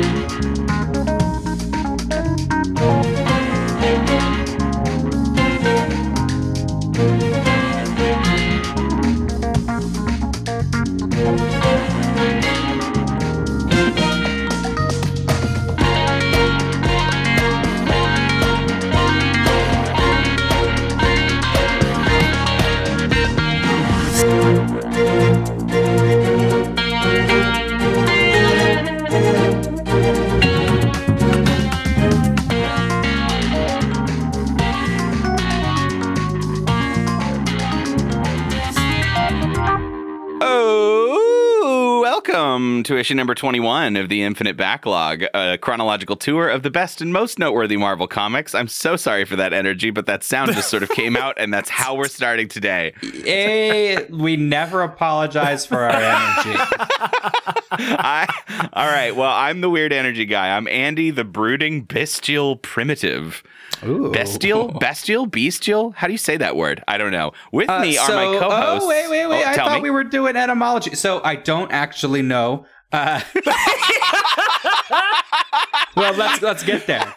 Oh, welcome number 21 of the Infinite Backlog, a chronological tour of the best and most noteworthy Marvel comics. I'm so sorry for that energy, but that sound just sort of came out, and that's how we're starting today. A, we never apologize for our energy. I, all right, well, I'm the weird energy guy. I'm Andy, the brooding, bestial primitive. Ooh. Bestial? Bestial? Bestial? How do you say that word? I don't know. With Uh, me are so- my co hosts. Oh, wait, wait, wait. I thought me. we were doing etymology. So I don't actually know. Uh, well, let's let's get there.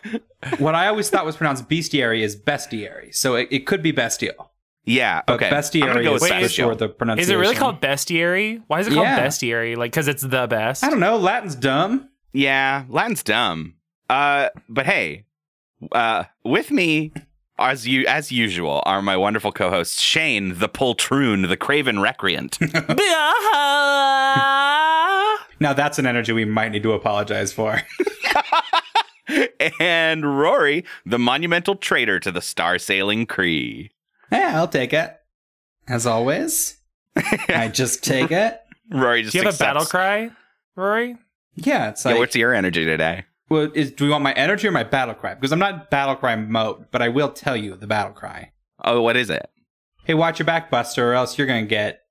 What I always thought was pronounced bestiary is bestiary. So it, it could be bestial. Yeah, But okay. I'm bestiary go is with Wait, Spanish bestial. for the pronunciation. Is it really called bestiary? Why is it called Yeah. bestiary? Like, because it's the best. I don't know. Latin's dumb. Yeah, Latin's dumb. Uh, but hey, uh, with me as you as usual are my wonderful co-hosts Shane, the poltroon, the craven recreant, Now that's an energy we might need to apologize for. and Rory, the monumental traitor to the star sailing Kree. yeah, I'll take it. As always, I just take it. Rory just Do you have a battle cry, Rory? Yeah, it's Yeah, like. what's your energy today? well, is, do we want my energy or my battle cry? Because I'm not battle cry mode, but I will tell you the battle cry. Oh, what is it? Hey, watch your back, Buster, or else you're gonna get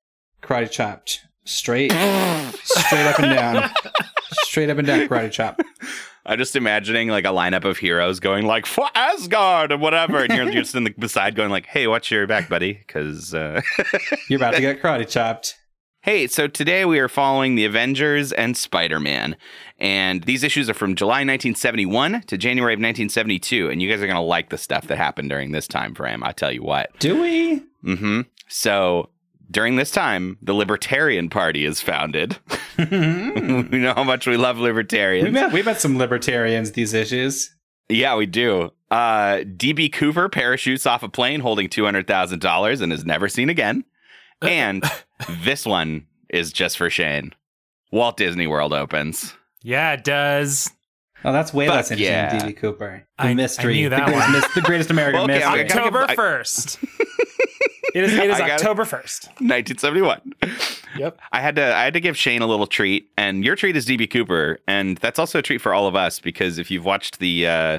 karate chopped straight, straight up and down, straight up and down, karate chop. I'm just imagining like a lineup of heroes going like for Asgard or whatever, and you're just in the beside going like, "Hey, watch your back, buddy," because uh, You're about to get karate chopped. Hey, so today we are following the Avengers and Spider Man. And these issues are from July 1971 to January of 1972. And you guys are going to like the stuff that happened during this time frame. I tell you what. Do we? Mm hmm. So during this time, the Libertarian Party is founded. we we know how much we love libertarians. met we met some libertarians these issues. Yeah, we do. Uh, DB Cooper parachutes off a plane holding $200,000 and is never seen again. And this one is just for Shane. Walt Disney World opens. Yeah, it does. Oh, that's way Fuck less interesting yeah. than DB Cooper. The I- I mystery. knew that the, greatest, one. the greatest American Okay, mystery. gotta October I- first. It is. It is October first. 1971. Yep. I had to I had to give Shane a little treat, and your treat is DB Cooper, and that's also a treat for all of us because if you've watched the uh,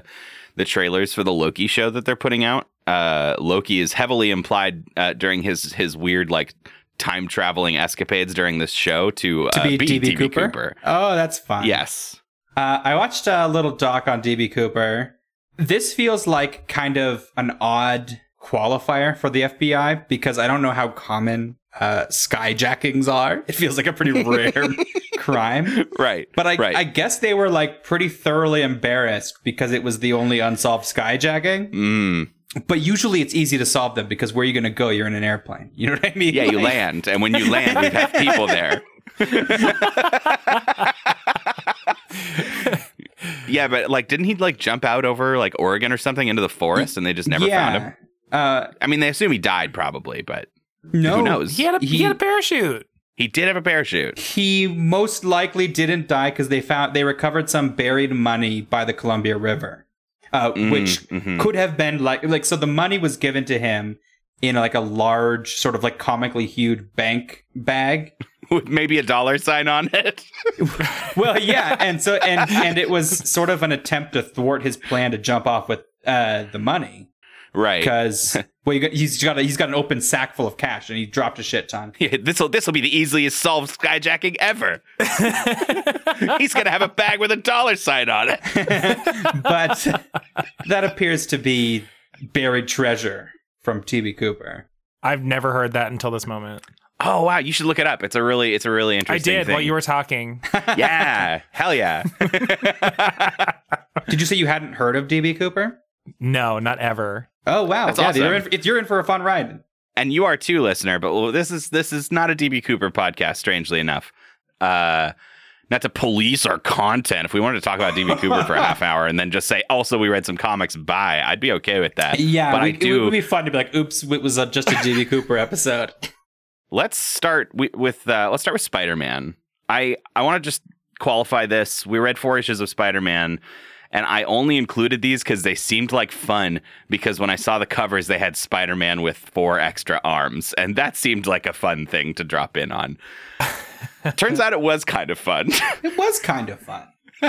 the trailers for the Loki show that they're putting out, uh, Loki is heavily implied uh, during his his weird like time traveling escapades during this show to, to uh, be, be DB, Cooper? Oh, that's fun. Yes. Uh, I watched a little doc on DB Cooper. This feels like kind of an odd qualifier for the FBI because I don't know how common uh, skyjackings are. It feels like a pretty rare crime. Right. But I, right. I guess they were like pretty thoroughly embarrassed because it was the only unsolved skyjacking. Mm. But usually it's easy to solve them because where are you going to go? You're in an airplane. You know what I mean? Yeah, you land, and when you land, we have people there. yeah, but like, didn't he like jump out over like Oregon or something into the forest, and they just never yeah. found him? Uh, I mean, they assume he died probably, but no, who knows? He had a he, He- had a parachute. He did have a parachute. he most likely didn't die because they found they recovered some buried money by the Columbia River, uh, Mm, which mhm. could have been like like so the money was given to him in like a large sort of like comically huge bank bag. with maybe a dollar sign on it. Well, yeah, and so and and it was sort of an attempt to thwart his plan to jump off with uh, the money right. because well, you got, he's got a, he's got an open sack full of cash and he dropped a shit ton. Yeah, this will this will be the easiest solved skyjacking ever. He's gonna have a bag with a dollar sign on it. but that appears to be buried treasure from DB Cooper. I've never heard that until this moment. Oh wow, you should look it up. It's a really it's a really interesting I did thing. while you were talking. yeah, hell yeah. Did you say you hadn't heard of DB Cooper? no, not ever. Oh wow, That's yeah, awesome. you're in, if you're in for a fun ride. and you are too, listener. But well, this is this is not a DB Cooper podcast. Strangely enough, uh, not to police our content. If we wanted to talk about DB Cooper for a half hour and then just say, also we read some comics, bye, I'd be okay with that. Yeah, but we, I do. It would be fun to be like, "Oops, it was just a DB Cooper episode." let's start with uh, let's start with Spider-Man. I I want to just qualify this. We read four issues of Spider-Man, and I only included these because they seemed like fun. Because when I saw the covers, they had Spider-Man with four extra arms, and that seemed like a fun thing to drop in on. Turns out it was kind of fun. It was kind of fun.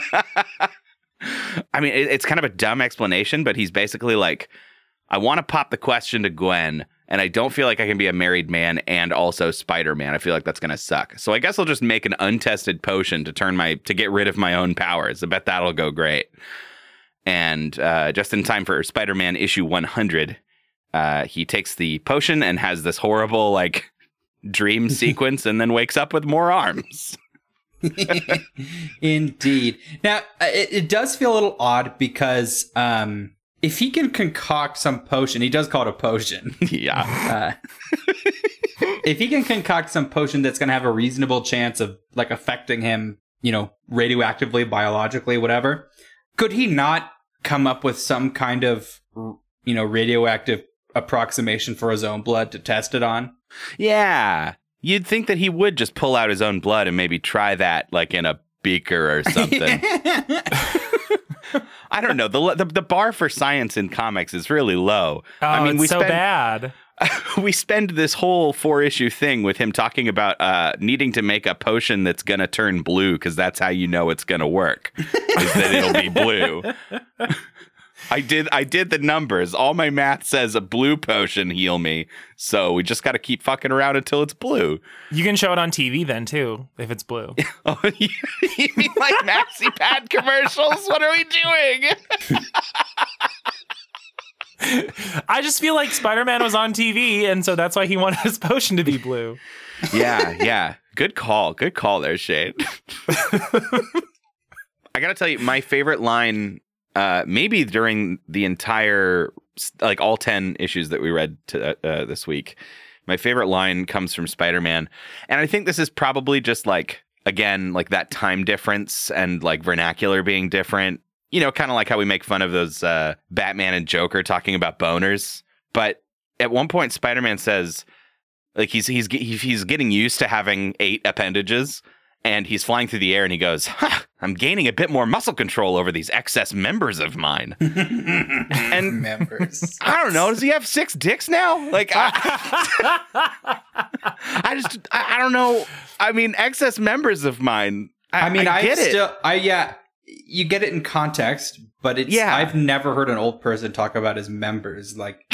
I mean, it, it's kind of a dumb explanation, but he's basically like, I want to pop the question to Gwen, and I don't feel like I can be a married man and also Spider Man. I feel like that's gonna suck. So I guess I'll just make an untested potion to turn my to get rid of my own powers. I bet that'll go great. And uh, just in time for Spider Man issue 100, uh, he takes the potion and has this horrible like dream sequence, and then wakes up with more arms. Indeed. Now, uh, it, it does feel a little odd because um, if he can concoct some potion, he does call it a potion. yeah. Uh, if he can concoct some potion that's going to have a reasonable chance of like affecting him, you know, radioactively, biologically, whatever, could he not come up with some kind of, you know, radioactive approximation for his own blood to test it on? Yeah. You'd think that he would just pull out his own blood and maybe try that like in a beaker or something. I don't know. The, the the bar for science in comics is really low. Oh, I mean, it's we so spend bad. we spend this whole four issue thing with him talking about uh, needing to make a potion that's gonna turn blue because that's how you know it's gonna work. is that it'll be blue. I did I did the numbers. All my math says a blue potion heal me. So we just got to keep fucking around until it's blue. You can show it on TV then too, if it's blue. Oh, you you mean like maxi pad commercials? What are we doing? I just feel like Spider Man was on TV, and so that's why he wanted his potion to be blue. yeah, yeah. Good call. Good call there, Shane. I gotta tell you, my favorite line, uh, maybe during the entire, like all ten issues that we read to, uh, this week, my favorite line comes from Spider-Man, and I think this is probably just like again, like that time difference and like vernacular being different. You know, kind of like how we make fun of those uh, Batman and Joker talking about boners, but at one point, Spider-Man says like he's he's he's getting used to having eight appendages and he's flying through the air and he goes huh, i'm gaining a bit more muscle control over these excess members of mine and members. i don't know does he have six dicks now like i, I just I, I don't know i mean excess members of mine i, I mean, I, get it still, I yeah, you get it in context, but it's. Yeah. I've never heard an old person talk about his members. Like,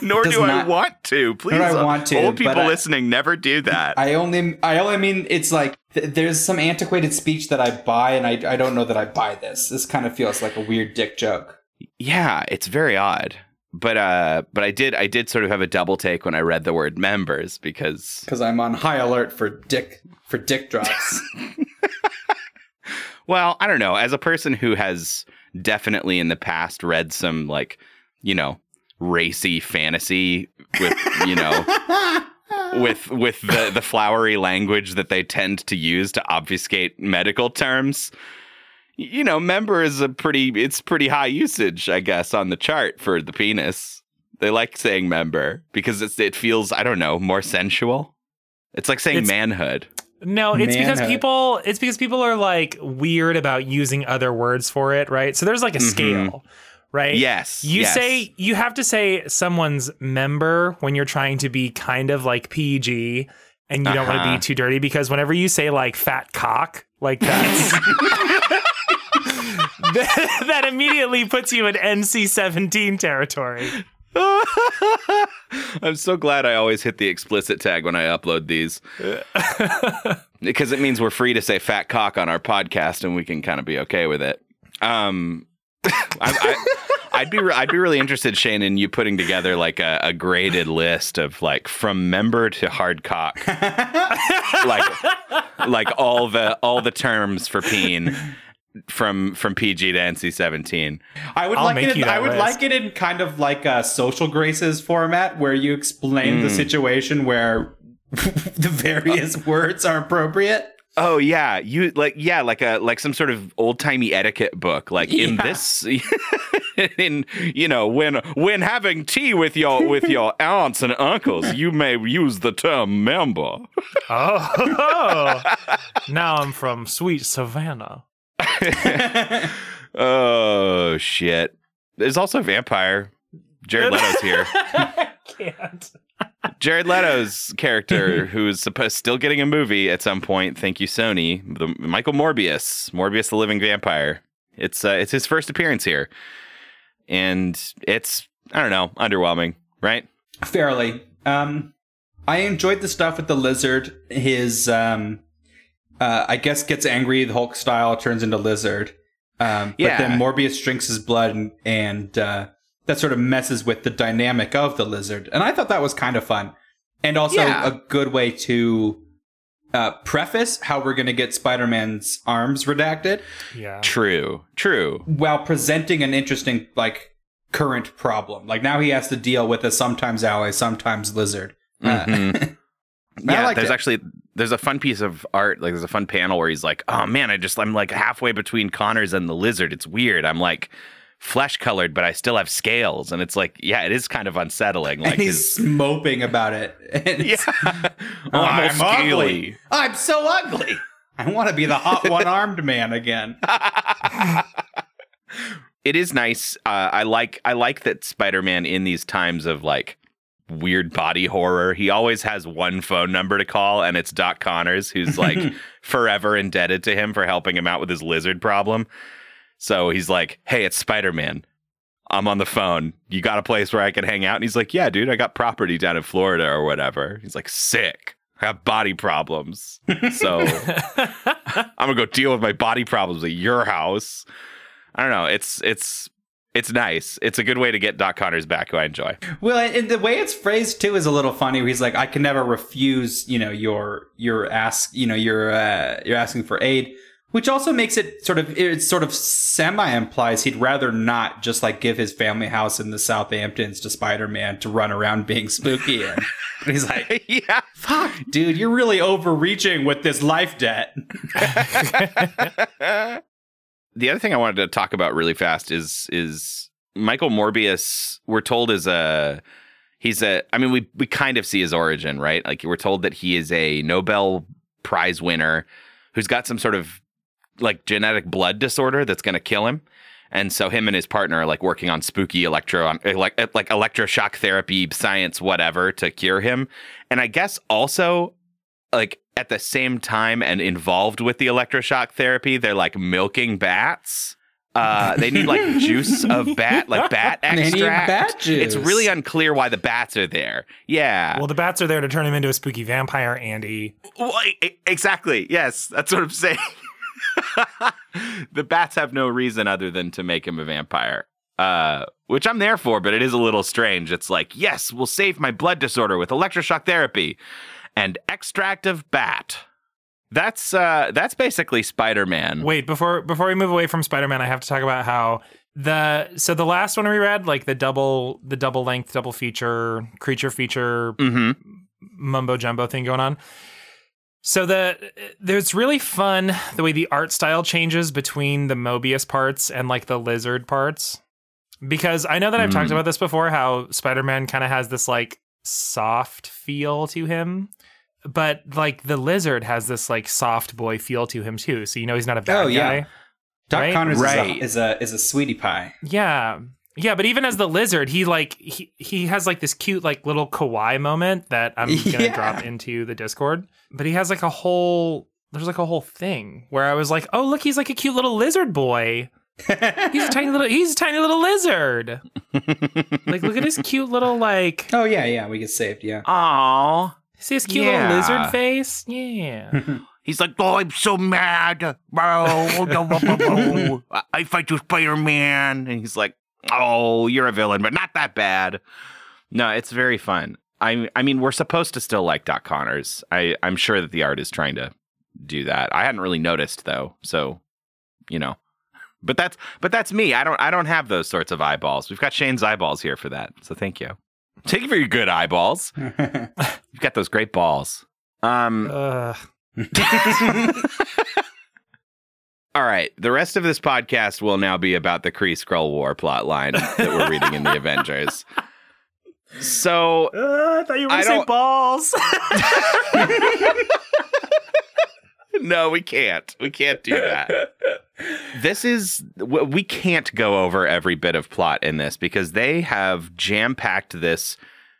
nor do i want to please I uh, want to, old people but I- listening never do that I only, I only mean it's like th- there's some antiquated speech that I buy, and I, I don't know that I buy this. This kind of feels like a weird dick joke. Yeah, it's very odd. But uh but I did I did sort of have a double take when I read the word members because Because I'm on high alert for dick for dick drops. well, I don't know, as a person who has definitely in the past read some like, you know, racy fantasy with, you know, with with the the flowery language that they tend to use to obfuscate medical terms. You know, member is a pretty it's pretty high usage, I guess, on the chart for the penis. They like saying member because it's it feels, I don't know, more sensual. It's like saying It's- manhood. No, it's because people it's because people are like weird about using other words for it, right? So there's like a Mhm. scale, right? Yes. You yes. say you have to say someone's member when you're trying to be kind of like PG and you don't want to Uh-huh. be too dirty because whenever you say like fat cock, like that's that, that immediately puts you in NC-17 territory. I'm so glad I always hit the explicit tag when I upload these because it means we're free to say fat cock on our podcast and we can kind of be okay with it. Um, I, I, I'd be re- I'd be really interested, Shane, in you putting together like a, a graded list of like from member to hard cock, like like all the all the terms for peen from from PG to NC seventeen. I would I'll like it. In, I would list. like it in kind of like a social graces format where you explain the Mm. situation where the various words are appropriate. Oh yeah, you like yeah, like a like some sort of old timey etiquette book. Like in Yeah. this, in you know when when having tea with your with your aunts and uncles, you may use the term member. Oh, now I'm from sweet Savannah. oh shit! There's also vampire. Jared Leto's here. I Can't. Jared Leto's character, who's supposed still getting a movie at some point. Thank you, Sony. The Michael Morbius, Morbius the Living Vampire. It's uh, it's his first appearance here, and it's I don't know, underwhelming, right? Fairly. Um, I enjoyed the stuff with the lizard. His, um, uh, I guess, gets angry, the Hulk style, turns into lizard. Um, but Yeah. then Morbius drinks his blood, and, and uh, that sort of messes with the dynamic of the lizard. And I thought that was kind of fun, and also Yeah. a good way to uh, preface how we're going to get Spider-Man's arms redacted Yeah. True, true. while presenting an interesting, like, current problem. Like now he has to deal with a sometimes ally, sometimes lizard. Uh, Mhm. I yeah, there's it. actually there's a fun piece of art. Like there's a fun panel where he's like, "Oh man, I just I'm like halfway between Connors and the lizard. It's weird. I'm like." Flesh colored, but I still have scales, and it's like, yeah, it is kind of unsettling. Like, and his- he's moping about it. And Yeah. oh, I'm, I'm ugly. I'm so ugly. I want to be the hot one-armed man again. it is nice. Uh, I like I like that Spider-Man in these times of like weird body horror, he always has one phone number to call, and it's Doc Connors, who's like forever indebted to him for helping him out with his lizard problem. So he's like, "Hey, it's Spider-Man. I'm on the phone. You got a place where I can hang out?" And he's like, "Yeah, dude, I got property down in Florida or whatever." He's like, "Sick." I have body problems. So I'm gonna go deal with my body problems at your house. I don't know. It's it's it's nice. It's a good way to get Doc Connors back, who I enjoy. Well, and the way it's phrased too is a little funny. Where he's like, "I can never refuse," you know, your your ask, you know, your uh, you're asking for aid, which also makes it sort of it sort of semi implies he'd rather not just like give his family house in the Southamptons to Spider Man to run around being spooky in. But he's like, yeah. "Fuck, dude, you're really overreaching with this life debt." the other thing I wanted to talk about really fast is is Michael Morbius. We're told is a he's a. I mean, we we kind of see his origin, right? Like we're told that he is a Nobel Prize winner who's got some sort of like genetic blood disorder that's going to kill him. And so him and his partner are like working on spooky electro like like electroshock therapy science whatever to cure him. And I guess also like at the same time and involved with the electroshock therapy, they're like milking bats. Uh, they need like juice of bat, like bat They need extract. bat juice. It's really unclear why the bats are there. Yeah. well, the bats are there to turn him into a spooky vampire, Andy. Well, exactly. Yes, that's what I'm saying. the bats have no reason other than to make him a vampire. Uh, which I'm there for, but it is a little strange. It's like, yes, we'll save my blood disorder with electroshock therapy and extract of bat. That's uh that's basically Spider-Man. Wait, before before we move away from Spider-Man, I have to talk about how the so the last one we read, like the double the double length double feature creature feature Mhm. mumbo jumbo thing going on. So the there's really fun the way the art style changes between the Morbius parts and like the lizard parts. Because I know that I've talked Mm. about this before how Spider-Man kind of has this like soft feel to him. But like the lizard has this like soft boy feel to him too. So you know he's not a bad guy. Oh, yeah. guy. Doc Right? Connors Right. Is, a, is a is a sweetie pie. Yeah. Yeah, but even as the lizard, he like he he has like this cute like little kawaii moment that I'm gonna Yeah. drop into the Discord. But he has like a whole there's like a whole thing where I was like, oh look, he's like a cute little lizard boy. He's a tiny little he's a tiny little lizard. like look at his cute little like oh yeah, yeah, we get saved. Yeah. Aw. see his cute Yeah. little lizard face? Yeah. He's like, oh, I'm so mad, bro. I fight you, Spider Man, and he's like, oh, you're a villain, but not that bad. No, it's very fun. I I mean, we're supposed to still like Doc Connors. I I'm sure that the art is trying to do that. I hadn't really noticed though, so you know. But that's but that's me. I don't I don't have those sorts of eyeballs. We've got Shane's eyeballs here for that. So thank you. Thank you for your good eyeballs. You've got those great balls. Um Ugh. all right. The rest of this podcast will now be about the Kree Skrull War plot line that we're reading in the Avengers. So Uh, I thought you were going to say balls. no, we can't. We can't do that. This is we can't go over every bit of plot in this because they have jam-packed this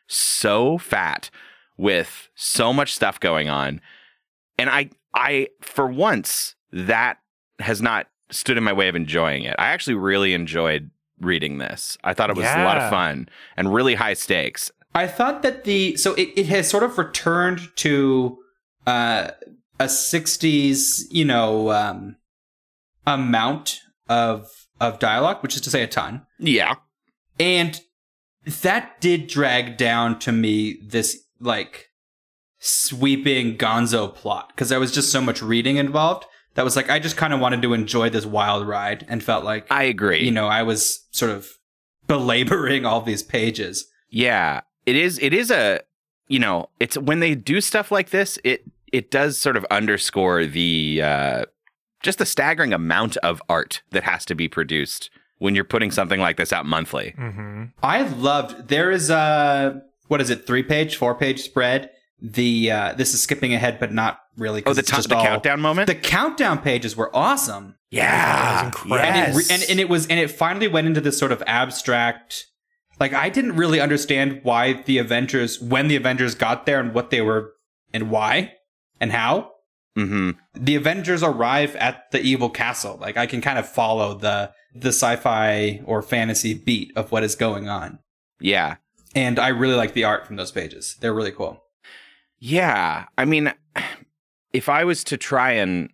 so fat with so much stuff going on. And I I for once that has not stood in my way of enjoying it. I actually really enjoyed reading this. I thought it was a lot of fun and really high stakes. I thought that the so it, it has sort of returned to uh, a '60s, you know, um, amount of of dialogue, which is to say, a ton, Yeah. and that did drag down to me this like sweeping Gonzo plot because there was just so much reading involved. That was like I just kind of wanted to enjoy this wild ride and felt like I agree. you know I was sort of belaboring all these pages. Yeah, it is. It is a you know, it's when they do stuff like this, it it does sort of underscore the uh, just the staggering amount of art that has to be produced when you're putting something like this out monthly. Mm-hmm. I loved. There is a what is it? Three page, four page spread. The uh, this is skipping ahead, but not really. Oh, 'cause the, it's ti- just the all- countdown moment. The countdown pages were awesome, yeah, That was incredible. and, it and and it was and it finally went into this sort of abstract. Like I didn't really understand why the Avengers, when the Avengers got there, and what they were, and why, and how. hmm The Avengers arrive at the evil castle. Like I can kind of follow the the sci-fi or fantasy beat of what is going on. Yeah, And I really like the art from those pages. They're really cool. Yeah. I mean, if I was to try and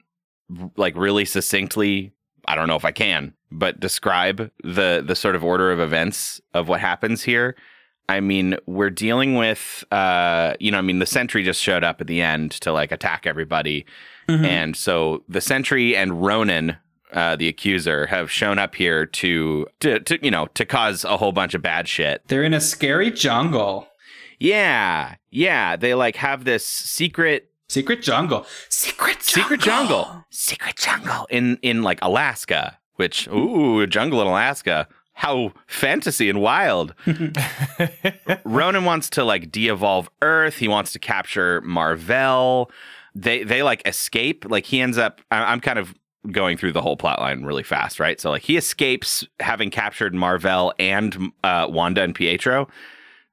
like really succinctly, I don't know if I can, but describe the the sort of order of events of what happens here. I mean, we're dealing with, uh, you know, I mean, the Sentry just showed up at the end to like attack everybody, Mm-hmm. and so the Sentry and Ronan, uh, the accuser, have shown up here to, to, to, you know, to cause a whole bunch of bad shit. They're in a scary jungle. Yeah, yeah, they like have this secret Secret jungle. Secret jungle. secret jungle. Secret jungle in in like alaska which ooh jungle in alaska. How fantasy and wild. Ronan wants to like de-evolve earth. He wants to capture marvel. They they like escape. Like he ends up I- i'm kind of going through the whole plot line really fast right? So like he escapes having captured marvel and uh, wanda and pietro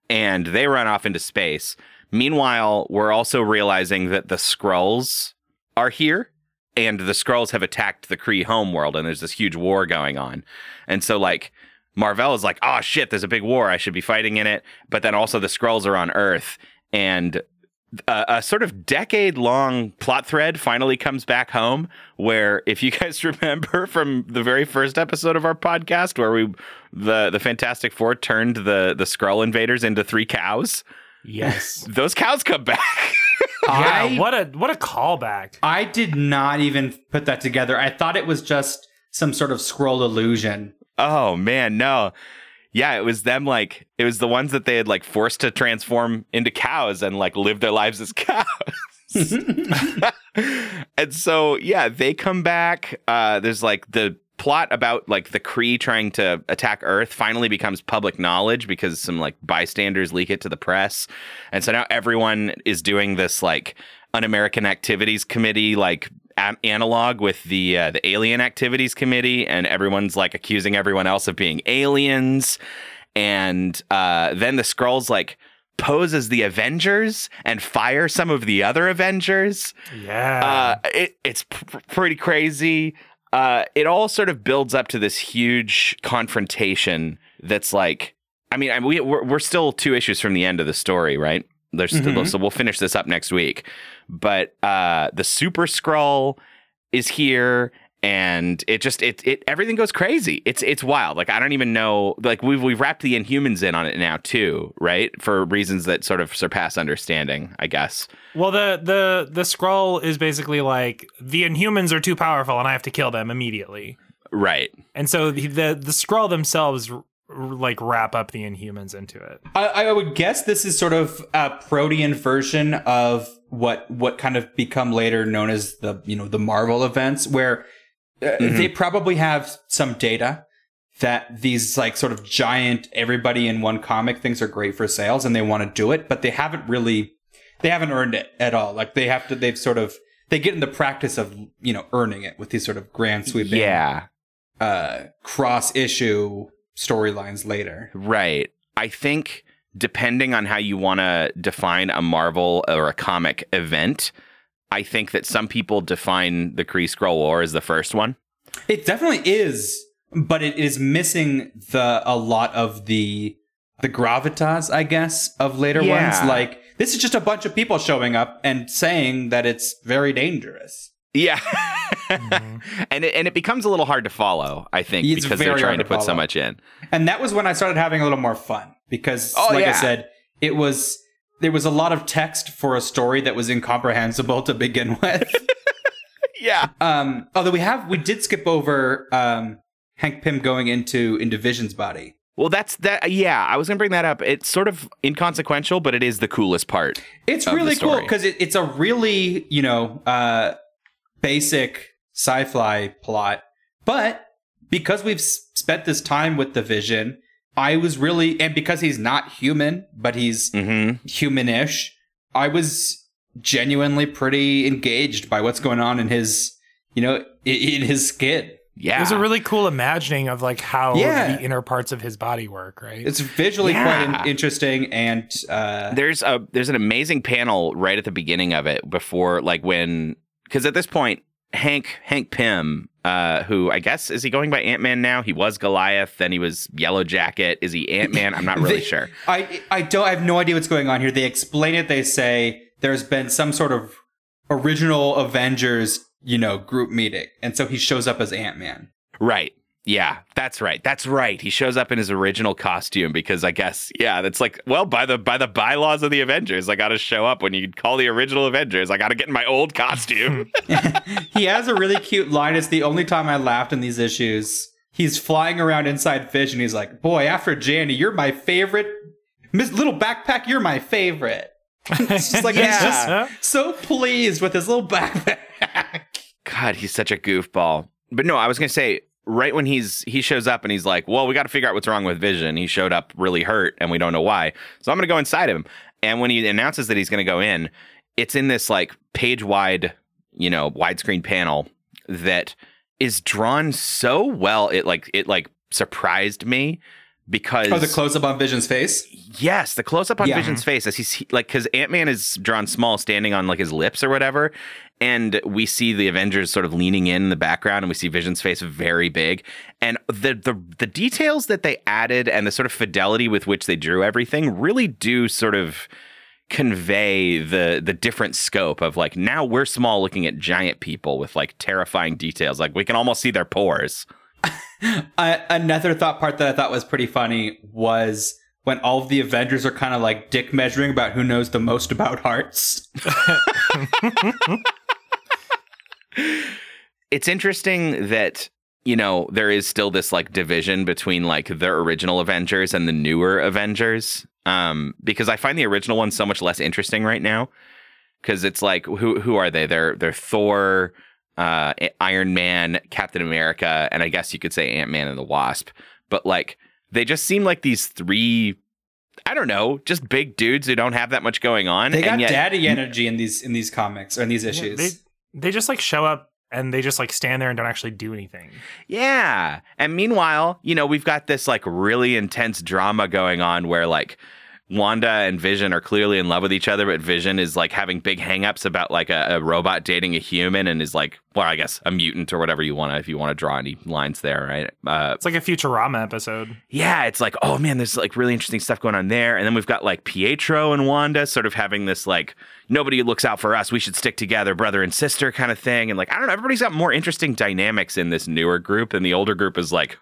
and they run off into space Meanwhile, we're also realizing that the Skrulls are here and the Skrulls have attacked the Kree homeworld and there's this huge war going on. And so like Marvel is like, "Oh shit, there's a big war. I should be fighting in it." But then also the Skrulls are on Earth and a, a sort of decade long plot thread finally comes back home where if you guys remember from the very first episode of our podcast where we the the Fantastic Four turned the the Skrull invaders into three cows yes. those cows come back. Yeah. I, what a what a callback. I did not even put that together. I thought it was just some sort of Skrull illusion. oh man, no. Yeah, it was them like it was the ones that they had like forced to transform into cows and like live their lives as cows. and so yeah, they come back. Uh there's like the plot about like the Kree trying to attack Earth finally becomes public knowledge because some like bystanders leak it to the press. And so now everyone is doing this like un-American activities committee like analog with the uh, the alien activities committee and everyone's like accusing everyone else of being aliens and uh, then the Skrulls like pose as the Avengers and fire some of the other Avengers. Yeah. Uh, it, it's pr- pretty crazy. Uh, it all sort of builds up to this huge confrontation that's like, I mean, I we, we're, we're still two issues from the end of the story, right? There's still, Mhm. so we'll finish this up next week. But uh, the Super Skrull is here, and it just it it everything goes crazy. It's it's wild. Like I don't even know. Like we've we've wrapped the Inhumans in on it now too, right? For reasons that sort of surpass understanding, I guess. Well, the the the Skrull is basically like the Inhumans are too powerful, and I have to kill them immediately. Right. And so the the, the Skrull themselves like wrap up the Inhumans into it. I, I would guess this is sort of a protean version of what what kind of become later known as the you know the Marvel events, where uh, Mhm. they probably have some data that these like sort of giant everybody in one comic things are great for sales and they want to do it, but they haven't really they haven't earned it at all. Like they have to they've sort of they get in the practice of you know earning it with these sort of grand sweeping Yeah. uh cross issue storylines later. Right. I think depending on how you want to define a Marvel or a comic event, I think that some people define the Kree Skrull War as the first one. It definitely is, but it is missing the a lot of the the gravitas, I guess, of later Yeah. ones. Like this is just a bunch of people showing up and saying that it's very dangerous. Yeah. and it, and it becomes a little hard to follow, I think, It's because they're trying to to put so much in. And that was when I started having a little more fun because, Oh, like I said, it was there was a lot of text for a story that was incomprehensible to begin with. Yeah. um, although we have we did skip over um, Hank Pym going into into Vision's body. Well, that's that. Yeah, I was gonna bring that up. It's sort of inconsequential, but it is the coolest part. It's really cool because it, it's a really you know uh, basic sci-fi plot, but because we've s- spent this time with the Vision, I was really and because he's not human, but he's Mm-hmm. humanish, I was genuinely pretty engaged by what's going on in his you know in, in his skin. Yeah. It was a really cool imagining of like how Yeah. the inner parts of his body work, right? It's visually Yeah. quite in- interesting and uh, there's a there's an amazing panel right at the beginning of it before like when because at this point Hank Hank Pym uh who I guess is he going by Ant Man now he was Goliath then he was Yellow Jacket is he Ant Man I'm not really They- sure I I don't I have no idea what's going on here. They explain it. They say there's been some sort of original Avengers, you know, group meeting, and so he shows up as Ant Man. right yeah that's right that's right he shows up in his original costume because I guess yeah that's like well by the by the bylaws of the Avengers I got to show up when you call the original Avengers I got to get in my old costume he has a really cute line. It's the only time I laughed in these issues. He's flying around inside Fish, and he's like, "Boy, after Jandy, you're my favorite." Miss Little Backpack, you're my favorite. It's just like he's Yeah. just so pleased with his little backpack. God, he's such a goofball. But no, I was gonna say right when he's he shows up and he's like, "Well, we got to figure out what's wrong with Vision." He showed up really hurt, and we don't know why. So I'm gonna go inside him. And when he announces that he's gonna go in, it's in this like page wide, you know, widescreen panel that is drawn so well. It like it like surprised me because Oh, the close up on Vision's face. Yes, the close up on Yeah. Vision's face as he's like because Ant Man is drawn small, standing on like his lips or whatever, and we see the Avengers sort of leaning in, in the background, and we see Vision's face very big, and the the the details that they added and the sort of fidelity with which they drew everything really do sort of convey the the different scope of like now we're small looking at giant people with like terrifying details. Like we can almost see their pores. Uh, another thought part that I thought was pretty funny was when all of the Avengers are kind of like dick measuring about who knows the most about hearts. it's interesting that you know there is still this like division between like the original avengers and the newer avengers um because i find the original one so much less interesting right now. Because it's like who who are they? They're they're thor uh iron man captain america and i guess you could say ant-man and the wasp. But like they just seem like these three i don't know just big dudes who don't have that much going on They got and yet daddy energy in these in these comics or in these Yeah, issues. They just like show up and they just like stand there and don't actually do anything. Yeah. And meanwhile, you know, we've got this like really intense drama going on where like Wanda and Vision are clearly in love with each other, but Vision is like having big hangups about like a, a robot dating a human and is like, well, I guess a mutant or whatever you want to, if you want to draw any lines there, right? Uh, It's like a Futurama episode. yeah, it's like, oh man, there's like really interesting stuff going on there. And then we've got like Pietro and Wanda sort of having this like, nobody looks out for us. We should stick together, brother and sister kind of thing. And like, I don't know, everybody's got more interesting dynamics in this newer group. And the older group is like,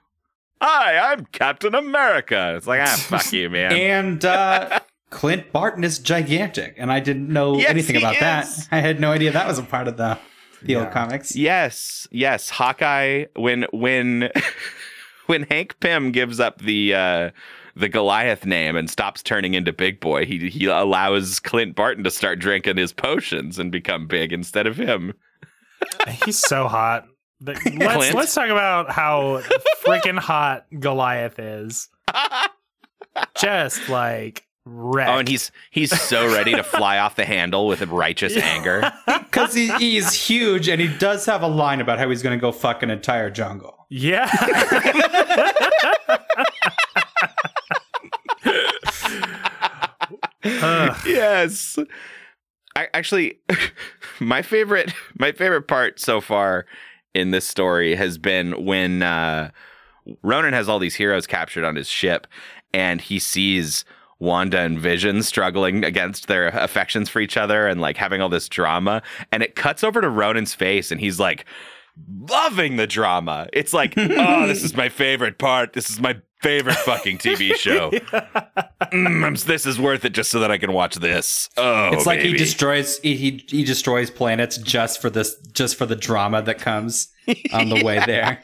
hi, I'm Captain America. It's like, ah, fuck you, man. And uh, Clint Barton is gigantic, and I didn't know Yes, anything he about that. I had no idea that was a part of the the old comics. Yes, yes. Hawkeye when when when Hank Pym gives up the uh the Goliath name and stops turning into Big Boy, he he allows Clint Barton to start drinking his potions and become big instead of him. He's so hot. But Let's let's talk about how freaking hot Goliath is. Just like wrecked. Oh, and he's he's so ready to fly off the handle with righteous anger. Because he, he's huge, and he does have a line about how he's going to go fuck an entire jungle. yeah. Ugh. yes. I actually my favorite my favorite part so far in this story has been when uh Ronan has all these heroes captured on his ship and he sees Wanda and Vision struggling against their affections for each other and like having all this drama and it cuts over to Ronan's face and he's like loving the drama. It's like, oh, this is my favorite part. This is my favorite fucking TV show. Mm, this is worth it just so that I can watch this. Oh, it's like he destroys he, he he destroys planets just for this just for the drama that comes on the way there.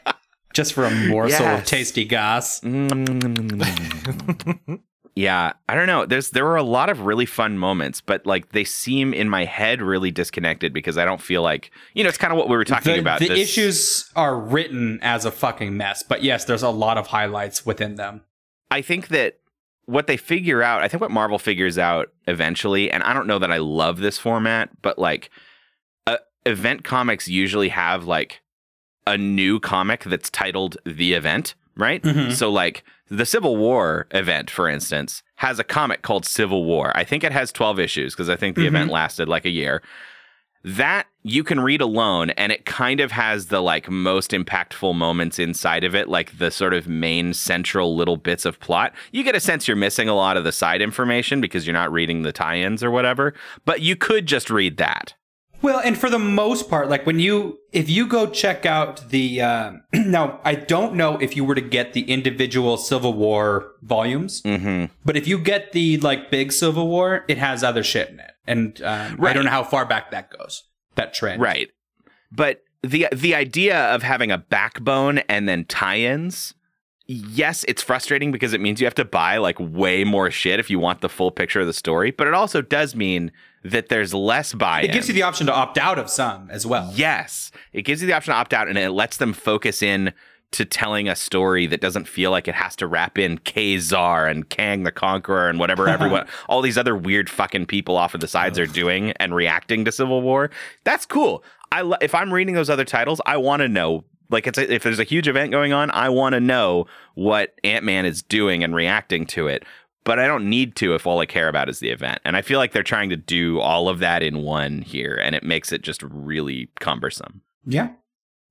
Just for a morsel of tasty goss. Mm. Yeah, I don't know. There's there were a lot of really fun moments, but like they seem in my head really disconnected because I don't feel like you know it's kind of what we were talking The, about. the this- issues are written as a fucking mess, but yes, there's a lot of highlights within them. I think that what they figure out, I think what Marvel figures out eventually, and I don't know that I love this format, but like uh, event comics usually have like a new comic that's titled The Event, right? Mhm. So like the Civil War event, for instance, has a comic called Civil War. I think it has 12 issues because I think the Mhm. event lasted like a year. That you can read alone and it kind of has the like most impactful moments inside of it, like the sort of main central little bits of plot. You get a sense you're missing a lot of the side information because you're not reading the tie-ins or whatever, but you could just read that. Well, and for the most part, like when you, if you go check out the, uh, now I don't know if you were to get the individual Civil War volumes, hmm but if you get the like big Civil War, it has other shit in it, and um, I don't know how far back that goes. That trend, Right. But the the idea of having a backbone and then tie-ins, yes, it's frustrating because it means you have to buy like way more shit if you want the full picture of the story, but it also does mean that there's less buy-in. It gives you the option to opt out of some as well. Yes. It gives you the option to opt out and it lets them focus in to telling a story that doesn't feel like it has to wrap in Ka-Zar and Kang the Conqueror and whatever everyone, all these other weird fucking people off of the sides are doing and reacting to Civil War. That's cool. I lo- if I'm reading those other titles, I want to know. Like, it's a, if there's a huge event going on, I want to know what Ant Man is doing and reacting to it. But I don't need to if all I care about is the event. And I feel like they're trying to do all of that in one here, and it makes it just really cumbersome. Yeah.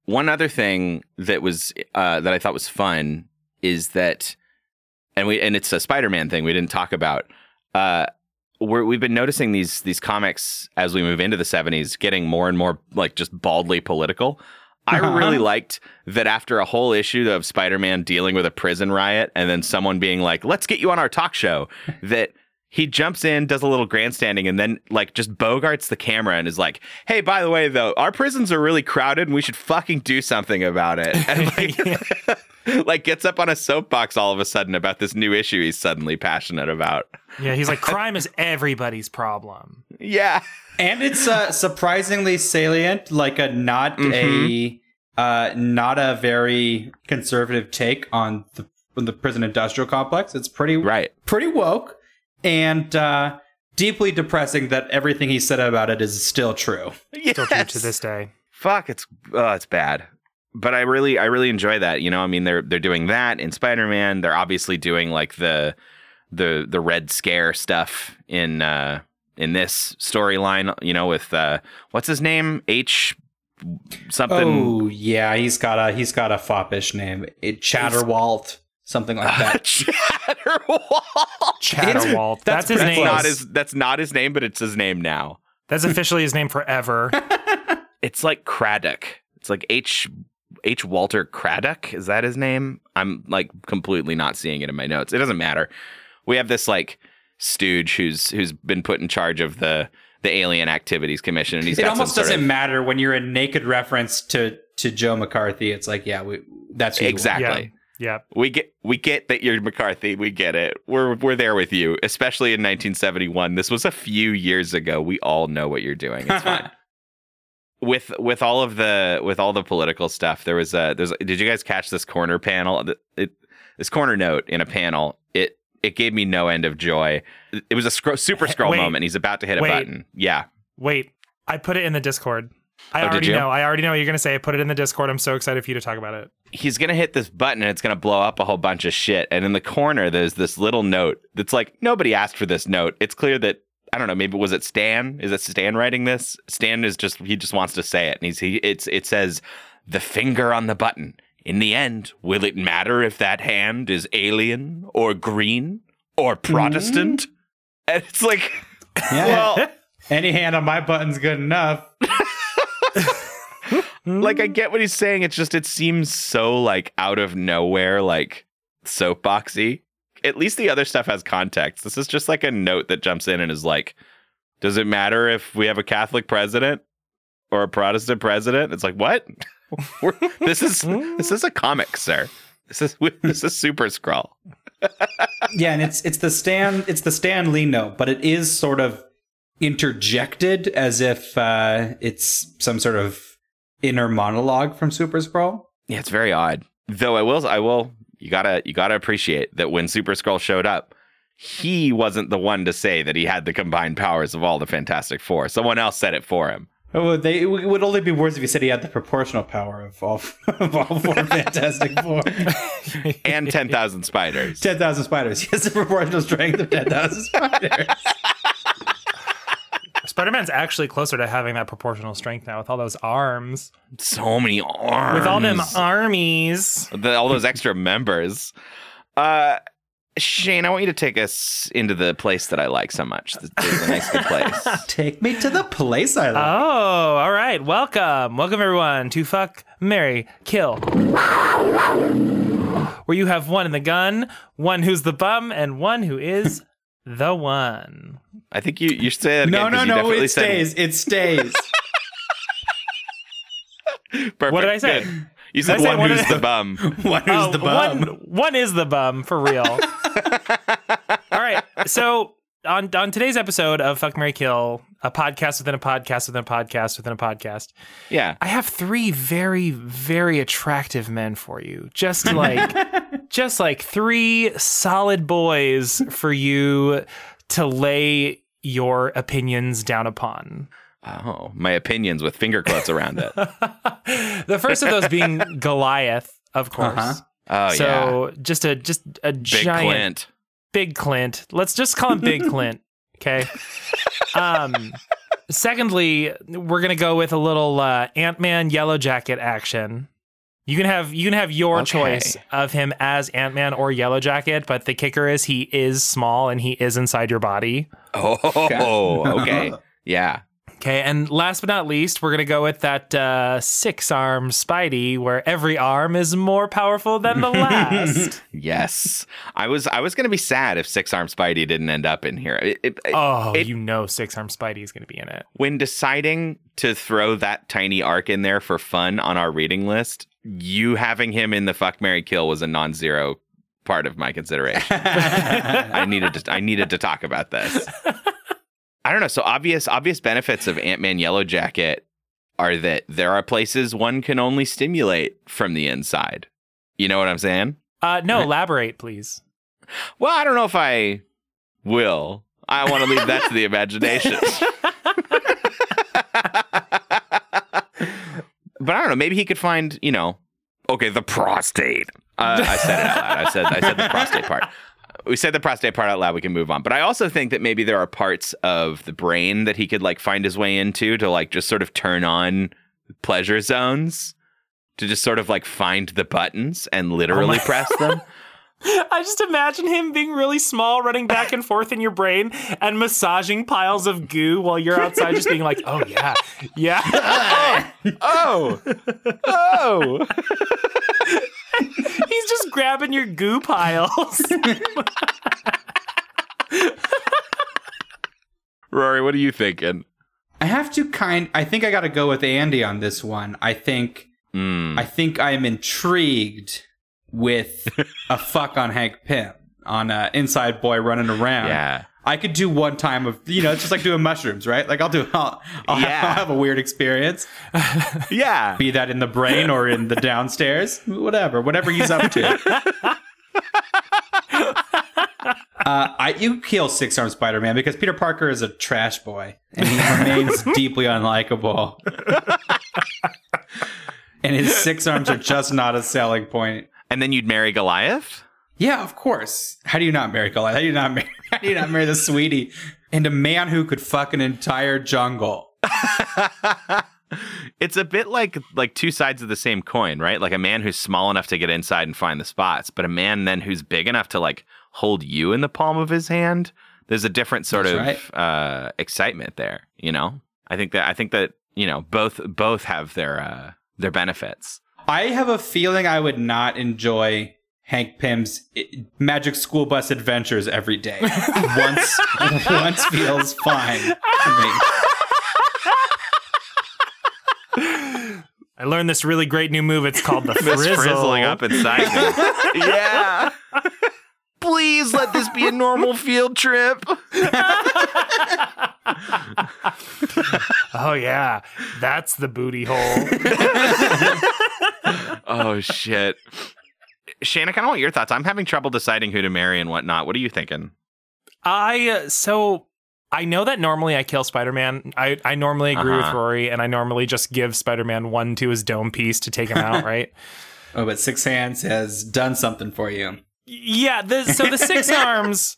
One other thing that was uh, that I thought was fun is that, and we and it's a Spider-Man thing we didn't talk about. Uh, we're, we've been noticing these these comics as we move into the '70s getting more and more like just baldly political. I Uh-huh. really liked that after a whole issue of Spider-Man dealing with a prison riot, and then someone being like, "Let's get you on our talk show," that he jumps in, does a little grandstanding, and then like just bogarts the camera and is like, "Hey, by the way, though, our prisons are really crowded, and we should fucking do something about it." And like, like gets up on a soapbox all of a sudden about this new issue he's suddenly passionate about. Yeah, he's like, crime is everybody's problem. Yeah, and it's uh, surprisingly salient, like a not a uh, not a very conservative take on the on the prison industrial complex. It's pretty right. pretty woke and uh, deeply depressing that everything he said about it is still true. Still true Yes. to this day. fuck it's oh, it's bad but i really i really enjoy that you know i mean they're they're doing that in spider-man they're obviously doing like the the the Red Scare stuff in uh, in this storyline. You know, with uh, what's his name? H something. Oh yeah, he's got a he's got a foppish name. It Chatterwalt, something like that. Chatterwall. Chatterwalt. That's, that's his name. Not his. That's not his name, but it's his name now. That's officially his name forever. It's like Craddock. It's like H H Walter Craddock. Is that his name? I'm like completely not seeing it in my notes. It doesn't matter. We have this like stooge who's who's been put in charge of the the Alien Activities Commission, and he's it got almost some sort doesn't of- matter when you're a naked reference to to Joe McCarthy. It's like, yeah, we, that's who you exactly. Yeah. We get we get that you're McCarthy. We get it. We're we're there with you, especially in 1971. This was a few years ago. We all know what you're doing. It's fine. with with all of the with all the political stuff, there was a there's. Did you guys catch this corner panel? It, this corner note in a panel. It it gave me no end of joy. It was a scro- super Skrull Wait. moment. He's about to hit a Wait. button. Yeah. Wait, I put it in the Discord. I Oh, already you? know. I already know what you're going to say. Put it in the Discord. I'm so excited for you to talk about it. he's gonna hit this button and it's gonna blow up a whole bunch of shit. And in the corner, there's this little note that's like nobody asked for this note. It's clear that I don't know. Maybe was it Stan? Is it Stan writing this? Stan is just he just wants to say it, and he's he it's it says the finger on the button. In the end, will it matter if that hand is alien or green or mm-hmm. Protestant? And it's like, Yeah. well, Any hand on my button's good enough. Like I get what he's saying. It's just it seems so like out of nowhere, like soapboxy. At least the other stuff has context. This is just like a note that jumps in and is like, does it matter if we have a Catholic president or a Protestant president? It's like what? This is this is a comic, sir. This is this is Super Skrull. Yeah, and it's it's the Stan it's the Stan Lee note, but it is sort of interjected as if uh, it's some sort of inner monologue from Super Skrull. Yeah, it's very odd. Though I will, I will. You gotta, you gotta appreciate that when Super Skrull showed up, he wasn't the one to say that he had the combined powers of all the Fantastic Four. Someone else said it for him. Oh, they it would only be worse if he said he had the proportional power of all of all four Fantastic Four. And ten thousand spiders. Ten thousand spiders. He has the proportional strength of ten thousand spiders. Spider Man's actually closer to having that proportional strength now with all those arms. So many arms. With all them armies. The- all those extra members. Uh, Shane, I want you to take us into the place that I like so much. It's a nice good place. Take me to the place I love. Oh, all right. Welcome. Welcome, everyone, to Fuck, Mary, Kill. Where you have one in the gun, one who's the bum, and one who is the one. I think you you should say that again. no, no, 'cause no. It stays. It stays. Perfect. What did I say? Good. You Did said I one who's the bum. One who's Oh, the bum. One, one is the bum for real. All right. So on on today's episode of Fuck Mary Kill, a podcast within a podcast within a podcast within a podcast, Yeah. I have three very very attractive men for you. Just like just like three solid boys for you to lay your opinions down upon. Oh, my opinions with finger quotes around it. the first of those being Goliath, of course. Uh-huh. Oh yeah. so just a just a Big giant Clint. Big Clint. Let's just call him Big Clint. Okay. Um. Secondly, we're gonna go with a little uh, Ant Man Yellow Jacket action. You can have you can have your Okay. choice of him as Ant Man or Yellow Jacket, but the kicker is he is small and he is inside your body. Oh, okay. Yeah. Okay, and last but not least, we're gonna go with that uh, six arm Spidey, where every arm is more powerful than the last. Yes. I was I was gonna be sad if Six Arm Spidey didn't end up in here. It- it- oh, it- you know, six arm Spidey is gonna be in it. when deciding to throw that tiny arc in there for fun on our reading list, you having him in the fuck Mary Kill was a non-zero part of my consideration. I needed to I needed to talk about this. I don't know. So obvious obvious benefits of Ant-Man Yellow Jacket are that there are places one can only stimulate from the inside. You know what I'm saying? Uh, no, elaborate, please. Well, I don't know if I will. I want to leave that to the imagination. But I don't know. Maybe he could find, you know, okay, the prostate. Uh, I said it out loud. I said I said the prostate part. we said the prostate part out loud. We can move on. But I also think that maybe there are parts of the brain that he could like find his way into to like just sort of turn on pleasure zones to just sort of like find the buttons and literally my- press them. I just imagine him being really small, running back and forth in your brain and massaging piles of goo while you're outside, just being like, "Oh yeah, yeah." oh, oh. He's just grabbing your goo piles. Rory, what are you thinking? I have to kind. I think I got to go with Andy on this one. I think. Mm. I think I am intrigued with a fuck on Hank Pym on uh, Inside Boy running around. Yeah. I could do one time of you know it's just like doing mushrooms, right? Like I'll do I'll, I'll, Yeah. have, I'll have a weird experience. Yeah. be that in the brain or in the downstairs, whatever, whatever he's up to. Uh, I you kill Six Arm Spider Man because Peter Parker is a trash boy and he remains deeply unlikable. and his six arms are just not a selling point. And then you'd marry Goliath? Yeah, of course. How do you not marry Goliath? How do you not marry? How do you not marry the sweetie and a man who could fuck an entire jungle? it's a bit like like two sides of the same coin, right? Like a man who's small enough to get inside and find the spots, but a man then who's big enough to like hold you in the palm of his hand. There's a different sort That's of uh, excitement there, you know. I think that I think that you know both both have their uh, their benefits. I have a feeling I would not enjoy Hank Pym's eh, Magic School Bus adventures every day. once once feels fine to me. I learned this really great new move. It's called the This frizzle. frizzling up inside me. yeah. Please let this be a normal field trip. Oh yeah, that's the booty hole. Oh shit. Shane, I kind of want your thoughts. I'm having trouble deciding who to marry and whatnot. What are you thinking? I uh, so I know that normally I kill Spider-Man. I I normally agree with Uh-huh. Rory, and I normally just give Spider-Man one to his dome piece to take him out, right? Oh, but Six Hands has done something for you. Yeah, the, so the six arms,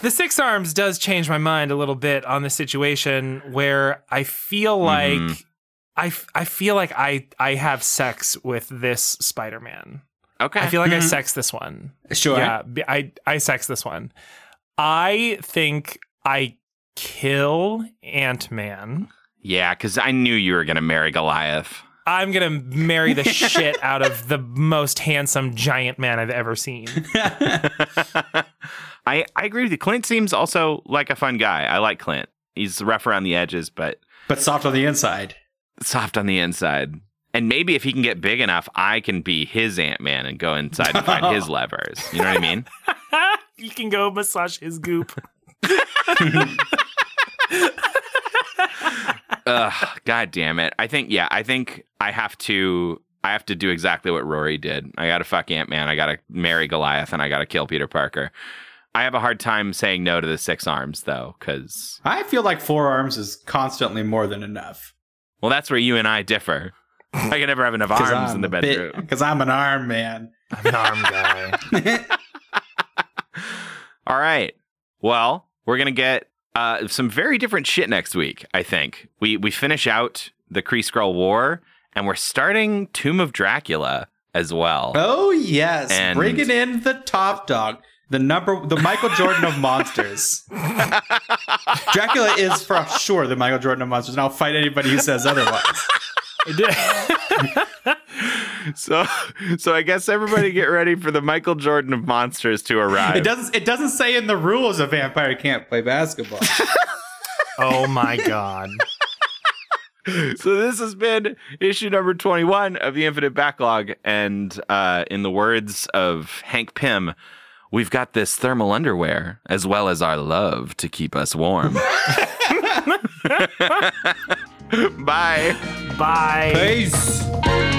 the six arms does change my mind a little bit on the situation where I feel like Mhm. I, f- I feel like I I have sex with this Spider-Man. Okay. I feel like I Mhm. sex this one. Sure. Yeah, b- I I sex this one. I think I kill Ant-Man. yeah, because I knew you were going to marry Goliath. I'm gonna marry the shit out of the most handsome giant man I've ever seen. I, I agree with you. Clint seems also like a fun guy. I like Clint. He's rough around the edges, but but soft on the inside. Soft on the inside. And maybe if he can get big enough, I can be his Ant Man and go inside and find his levers. You know what I mean? you can go massage his goop. Ugh, God damn it. I think, yeah, I think I have to. I have to do exactly what Rory did. I got to fuck Ant Man. I got to marry Goliath, and I got to kill Peter Parker. I have a hard time saying no to the six arms, though, because I feel like four arms is constantly more than enough. Well, that's where you and I differ. I can never have enough arms in the bedroom. Because I'm an arm man. I'm an arm guy. All right. Well, we're gonna get uh, some very different shit next week. I think we we finish out the Kree Skrull War, and we're starting Tomb of Dracula as well. Oh yes, And- bringing in the top dog, the number, the Michael Jordan of monsters. Dracula is for sure the Michael Jordan of monsters, and I'll fight anybody who says otherwise. So, so I guess everybody get ready for the Michael Jordan of monsters to arrive. It doesn't. It doesn't say in the rules a vampire can't play basketball. oh my god. so this has been issue number 21 of the infinite backlog and uh, in the words of hank pym we've got this thermal underwear as well as our love to keep us warm bye Bye. Peace.